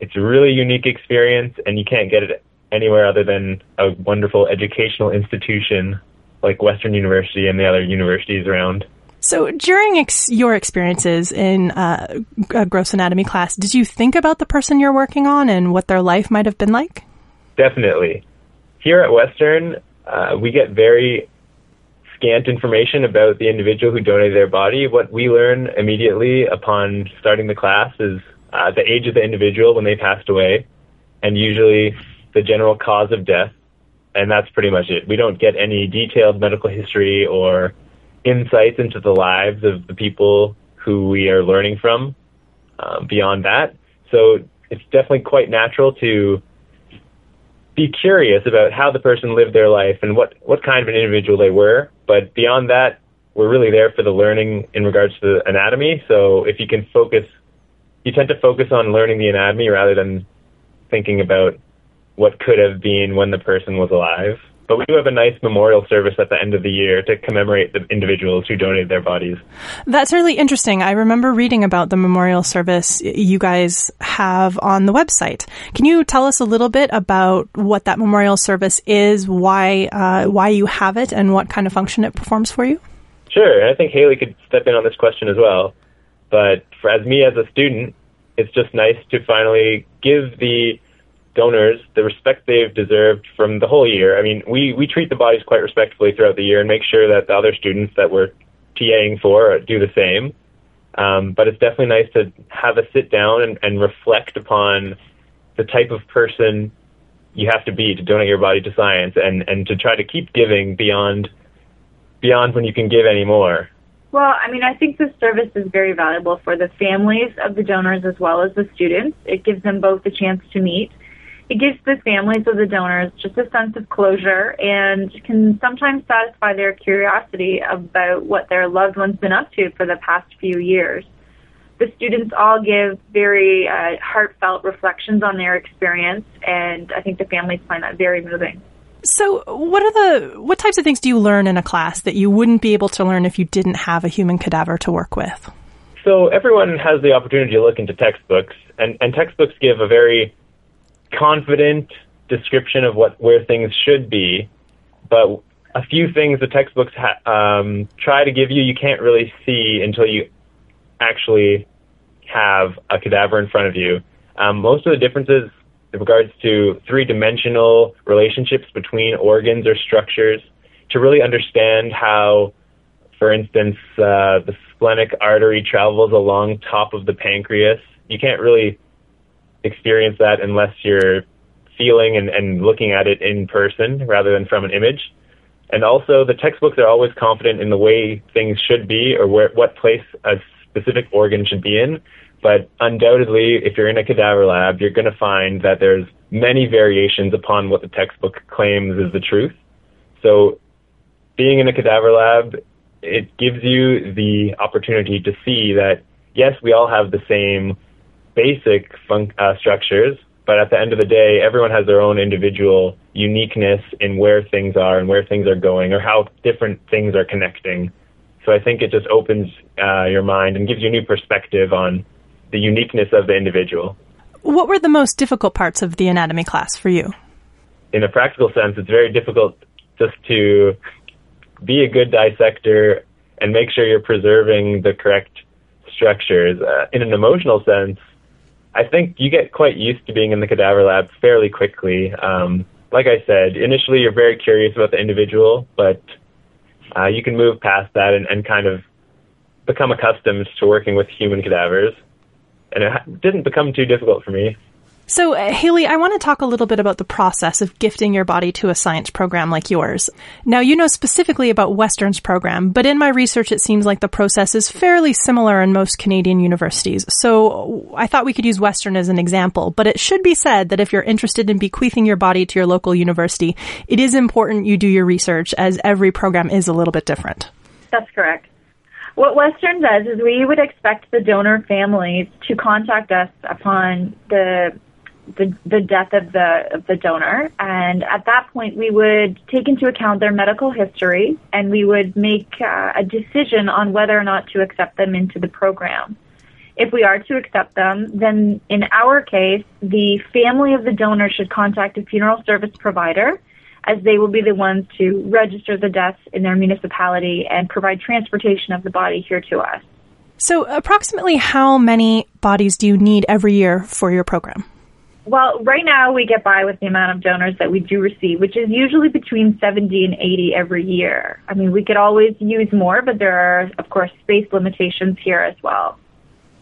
it's a really unique experience, and you can't get it anywhere other than a wonderful educational institution like Western University and the other universities around. So, during ex- your experiences in uh, a gross anatomy class, did you think about the person you're working on and what their life might have been like? Definitely. Here at Western, uh, we get very scant information about the individual who donated their body. What we learn immediately upon starting the class is uh, the age of the individual when they passed away, and usually the general cause of death, and that's pretty much it. We don't get any detailed medical history or insights into the lives of the people who we are learning from um, beyond that. So it's definitely quite natural to be curious about how the person lived their life and what, what kind of an individual they were. But beyond that, we're really there for the learning in regards to the anatomy. So if you can focus, you tend to focus on learning the anatomy rather than thinking about what could have been when the person was alive. But we do have a nice memorial service at the end of the year to commemorate the individuals who donated their bodies. That's really interesting. I remember reading about the memorial service you guys have on the website. Can you tell us a little bit about what that memorial service is, why uh, why you have it, and what kind of function it performs for you? Sure. I think Haley could step in on this question as well. But for as me as a student, it's just nice to finally give the donors the respect they've deserved from the whole year. I mean, we, we treat the bodies quite respectfully throughout the year and make sure that the other students that we're TAing for do the same. Um, but it's definitely nice to have a sit down and, and reflect upon the type of person you have to be to donate your body to science and, and to try to keep giving beyond beyond when you can give any more. Well, I mean, I think this service is very valuable for the families of the donors as well as the students. It gives them both a chance to meet it gives the families of the donors just a sense of closure and can sometimes satisfy their curiosity about what their loved one's been up to for the past few years. The students all give very uh, heartfelt reflections on their experience, and I think the families find that very moving. So, what are the what types of things do you learn in a class that you wouldn't be able to learn if you didn't have a human cadaver to work with? So, everyone has the opportunity to look into textbooks, and, and textbooks give a very confident description of what where things should be, but a few things the textbooks ha- um, try to give you you can't really see until you actually have a cadaver in front of you. Um, most of the differences in regards to three-dimensional relationships between organs or structures, to really understand how, for instance, uh, the splenic artery travels along top of the pancreas. You can't really experience that unless you're feeling and, and looking at it in person rather than from an image. And also, the textbooks are always confident in the way things should be or where, what place a specific organ should be in. But undoubtedly, if you're in a cadaver lab, you're going to find that there's many variations upon what the textbook claims is the truth. So, being in a cadaver lab, it gives you the opportunity to see that yes, we all have the same basic fun- uh, structures, but at the end of the day, everyone has their own individual uniqueness in where things are and where things are going or how different things are connecting. So I think it just opens uh, your mind and gives you a new perspective on the uniqueness of the individual. What were the most difficult parts of the anatomy class for you? In a practical sense, it's very difficult just to be a good dissector and make sure you're preserving the correct structures. Uh, in an emotional sense, I think you get quite used to being in the cadaver lab fairly quickly. Um, like I said, initially you're very curious about the individual, but uh, you can move past that and, and kind of become accustomed to working with human cadavers. And it didn't become too difficult for me. So, uh, Haley, I want to talk a little bit about the process of gifting your body to a science program like yours. Now, you know specifically about Western's program, but in my research, it seems like the process is fairly similar in most Canadian universities. So, I thought we could use Western as an example, but it should be said that if you're interested in bequeathing your body to your local university, it is important you do your research as every program is a little bit different. That's correct. What Western does is we would expect the donor families to contact us upon the the, the death of the of the donor, and at that point we would take into account their medical history, and we would make uh, a decision on whether or not to accept them into the program. If we are to accept them, then in our case, the family of the donor should contact a funeral service provider as they will be the ones to register the death in their municipality and provide transportation of the body here to us. So, approximately how many bodies do you need every year for your program? Well, right now we get by with the amount of donors that we do receive, which is usually between 70 and 80 every year. I mean, we could always use more, but there are, of course, space limitations here as well.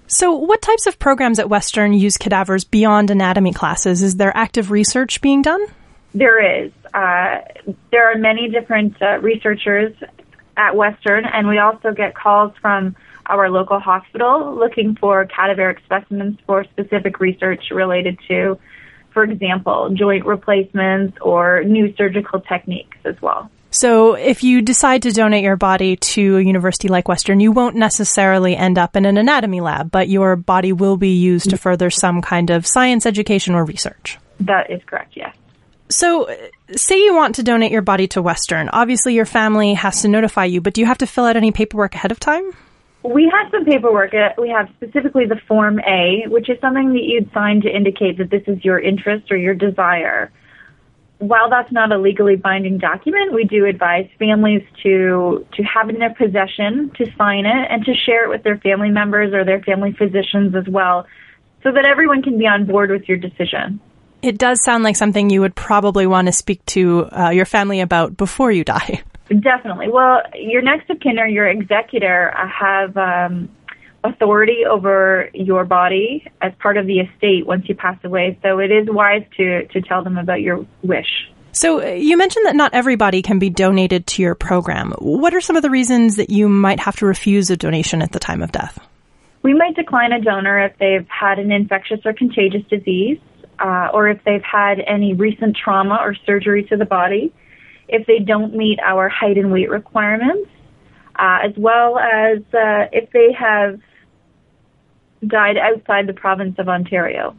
So, what types of programs at Western use cadavers beyond anatomy classes? Is there active research being done? There is. Uh, there are many different uh, researchers at Western, and we also get calls from our local hospital looking for cadaveric specimens for specific research related to, for example, joint replacements or new surgical techniques as well. So, if you decide to donate your body to a university like Western, you won't necessarily end up in an anatomy lab, but your body will be used to further some kind of science education or research. That is correct, yes. So, say you want to donate your body to Western. Obviously, your family has to notify you, but do you have to fill out any paperwork ahead of time? We have some paperwork. Uh, we have specifically the Form A, which is something that you'd sign to indicate that this is your interest or your desire while that's not a legally binding document, we do advise families to to have it in their possession, to sign it, and to share it with their family members or their family physicians as well, so that everyone can be on board with your decision. It does sound like something you would probably want to speak to uh, your family about before you die. Definitely. Well, your next of kin or your executor have um, authority over your body as part of the estate once you pass away. So it is wise to, to tell them about your wish. So uh, you mentioned that not everybody can be donated to your program. What are some of the reasons that you might have to refuse a donation at the time of death? We might decline a donor if they've had an infectious or contagious disease, uh, or if they've had any recent trauma or surgery to the body, if they don't meet our height and weight requirements, uh, as well as uh, if they have died outside the province of Ontario.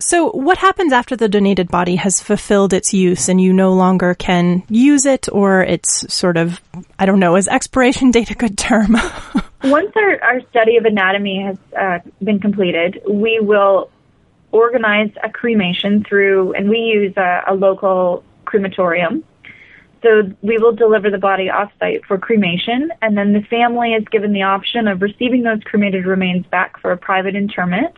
So, what happens after the donated body has fulfilled its use and you no longer can use it, or it's sort of, I don't know, is expiration date a good term? Once our, our study of anatomy has uh, been completed, we will organize a cremation through, and we use a, a local crematorium so we will deliver the body off-site for cremation, and then the family is given the option of receiving those cremated remains back for a private interment,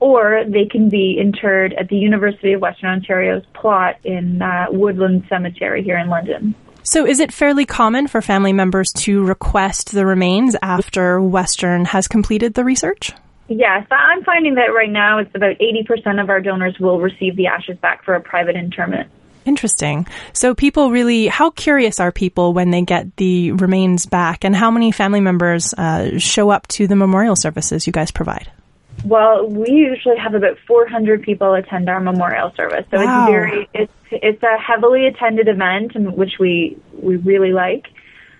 or they can be interred at the University of Western Ontario's plot in uh, Woodland Cemetery here in London. So, is it fairly common for family members to request the remains after Western has completed the research? Yes, I'm finding that right now it's about 80% of our donors will receive the ashes back for a private interment. Interesting. So people really, how curious are people when they get the remains back, and how many family members uh, show up to the memorial services you guys provide? Well, we usually have about 400 people attend our memorial service, so wow. it's very it's it's a heavily attended event, and which we we really like.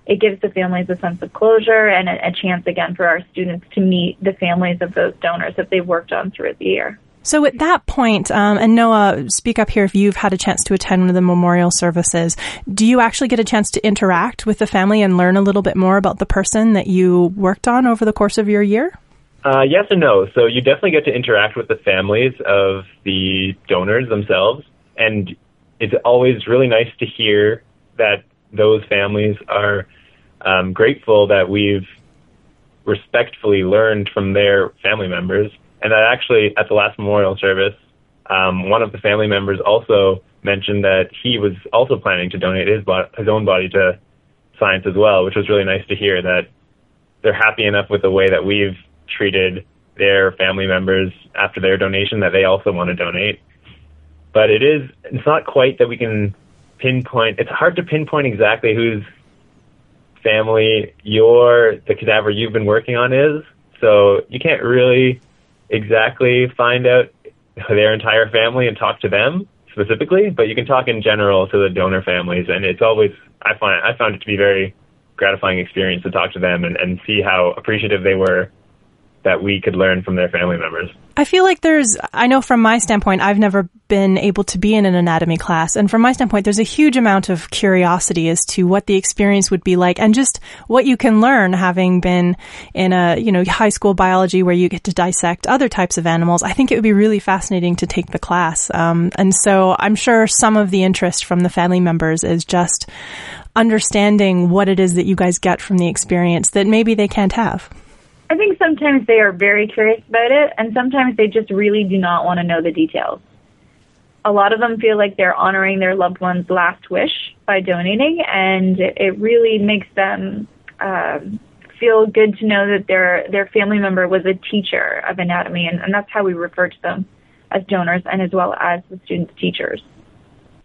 It gives the families a sense of closure and a, a chance again for our students to meet the families of those donors that they've worked on throughout the year. So at that point, um, and Noah, speak up here if you've had a chance to attend one of the memorial services. Do you actually get a chance to interact with the family and learn a little bit more about the person that you worked on over the course of your year? Uh, yes and no. So you definitely get to interact with the families of the donors themselves, and it's always really nice to hear that those families are um, grateful that we've respectfully learned from their family members and that actually, at the last memorial service, um, one of the family members also mentioned that he was also planning to donate his, bo- his own body to science as well, which was really nice to hear that they're happy enough with the way that we've treated their family members after their donation that they also want to donate. But it is, it's not quite that we can pinpoint, it's hard to pinpoint exactly whose family your, the cadaver you've been working on is. So you can't really exactly find out their entire family and talk to them specifically, but you can talk in general to the donor families, and it's always I find I found it to be very gratifying experience to talk to them and, and see how appreciative they were that we could learn from their family members. I feel like there's, I know from my standpoint, I've never been able to be in an anatomy class. And from my standpoint, there's a huge amount of curiosity as to what the experience would be like and just what you can learn having been in a, you know, high school biology where you get to dissect other types of animals. I think it would be really fascinating to take the class. Um, and so I'm sure some of the interest from the family members is just understanding what it is that you guys get from the experience that maybe they can't have. I think sometimes they are very curious about it, and sometimes they just really do not want to know the details. A lot of them feel like they're honoring their loved one's last wish by donating, and it really makes them um, feel good to know that their their family member was a teacher of anatomy, and, and that's how we refer to them as donors, and as well as the students' teachers.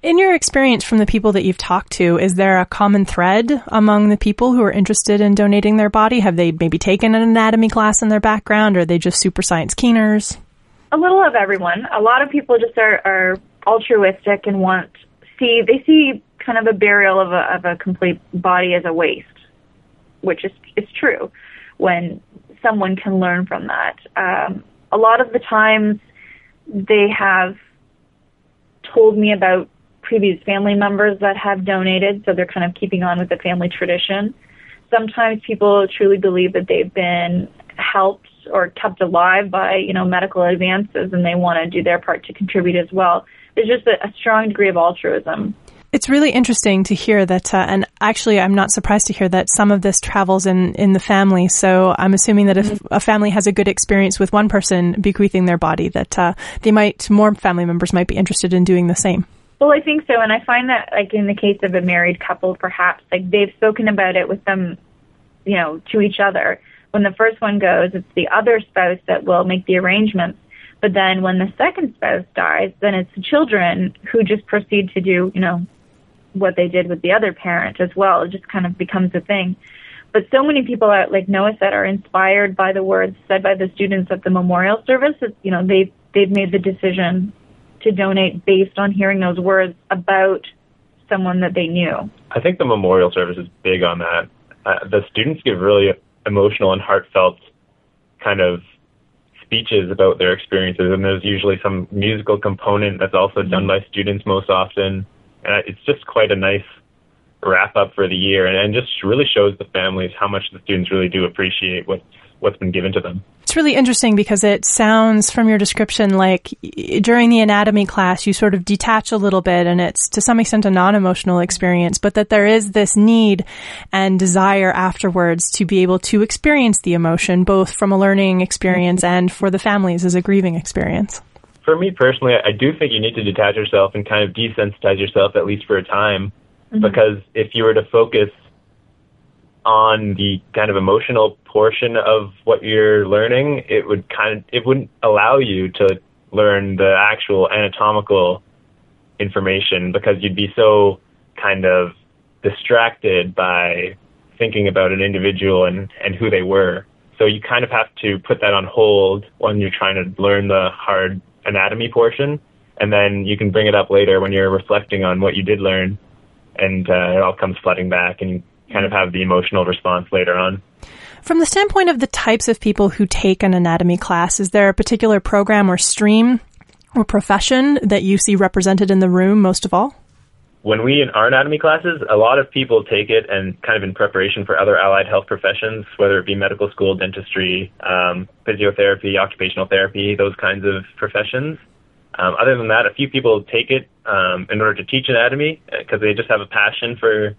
In your experience from the people that you've talked to, is there a common thread among the people who are interested in donating their body? Have they maybe taken an anatomy class in their background, or are they just super science keeners? A little of everyone. A lot of people just are, are altruistic and want see they see kind of a burial of a of a complete body as a waste, which is is true. When someone can learn from that, um, a lot of the times they have told me about previous family members that have donated, so they're kind of keeping on with the family tradition. Sometimes people truly believe that they've been helped or kept alive by, you know, medical advances and they want to do their part to contribute as well. There's just a, a strong degree of altruism. It's really interesting to hear that, uh, and actually, I'm not surprised to hear that some of this travels in, in the family. So I'm assuming that if mm-hmm. a family has a good experience with one person bequeathing their body, that uh, they might more family members might be interested in doing the same. Well, I think so, and I find that like in the case of a married couple, perhaps like they've spoken about it with them, you know, to each other. When the first one goes, it's the other spouse that will make the arrangements. But then when the second spouse dies, then it's the children who just proceed to do, you know, what they did with the other parent as well. It just kind of becomes a thing. But so many people are like Noah said are inspired by the words said by the students at the memorial service. It's, you know, they've they've made the decision to donate based on hearing those words about someone that they knew. I think the memorial service is big on that. Uh, the students give really emotional and heartfelt kind of speeches about their experiences, and there's usually some musical component that's also mm-hmm. done by students most often. And it's just quite a nice wrap up for the year, and, and just really shows the families how much the students really do appreciate what's what's been given to them. It's really interesting because it sounds from your description like during the anatomy class, you sort of detach a little bit and it's to some extent a non-emotional experience, but that there is this need and desire afterwards to be able to experience the emotion, both from a learning experience and for the families as a grieving experience. For me personally, I do think you need to detach yourself and kind of desensitize yourself at least for a time, mm-hmm. because if you were to focus on the kind of emotional portion of what you're learning, it would kind of it wouldn't allow you to learn the actual anatomical information because you'd be so kind of distracted by thinking about an individual and, and who they were. So you kind of have to put that on hold when you're trying to learn the hard anatomy portion, and then you can bring it up later when you're reflecting on what you did learn, and uh, it all comes flooding back, and you kind of have the emotional response later on. From the standpoint of the types of people who take an anatomy class, is there a particular program or stream or profession that you see represented in the room most of all? When we in our anatomy classes, a lot of people take it and kind of in preparation for other allied health professions, whether it be medical school, dentistry, um, physiotherapy, occupational therapy, those kinds of professions. Um, other than that, a few people take it um, in order to teach anatomy because they just have a passion for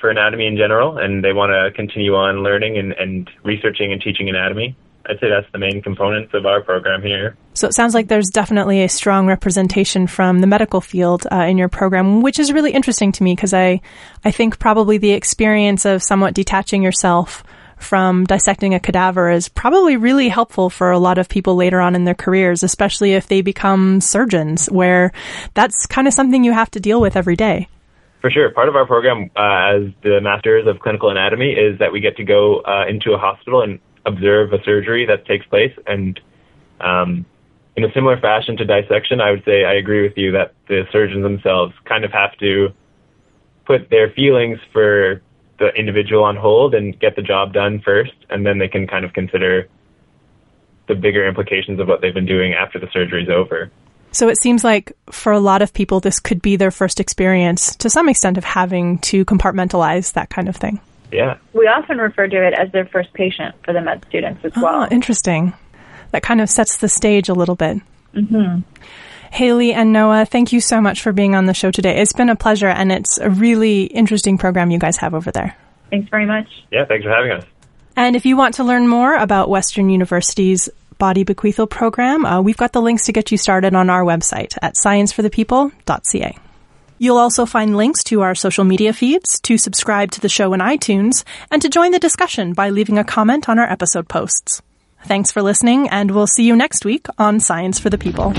for anatomy in general, and they want to continue on learning and, and researching and teaching anatomy. I'd say that's the main components of our program here. So it sounds like there's definitely a strong representation from the medical field uh, in your program, which is really interesting to me because I, I think probably the experience of somewhat detaching yourself from dissecting a cadaver is probably really helpful for a lot of people later on in their careers, especially if they become surgeons, where that's kind of something you have to deal with every day. For sure. Part of our program uh, as the Masters of Clinical Anatomy is that we get to go uh, into a hospital and observe a surgery that takes place. And um, in a similar fashion to dissection, I would say I agree with you that the surgeons themselves kind of have to put their feelings for the individual on hold and get the job done first, and then they can kind of consider the bigger implications of what they've been doing after the surgery's over. So it seems like for a lot of people, this could be their first experience to some extent of having to compartmentalize that kind of thing. Yeah. We often refer to it as their first patient for the med students as well. Oh, interesting. That kind of sets the stage a little bit. Mm-hmm. Haley and Noah, thank you so much for being on the show today. It's been a pleasure, and it's a really interesting program you guys have over there. Thanks very much. Yeah, thanks for having us. And if you want to learn more about Western University's body bequeathal program, uh, we've got the links to get you started on our website at scienceforthepeople.ca. You'll also find links to our social media feeds, to subscribe to the show in iTunes, and to join the discussion by leaving a comment on our episode posts. Thanks for listening, and we'll see you next week on Science for the People.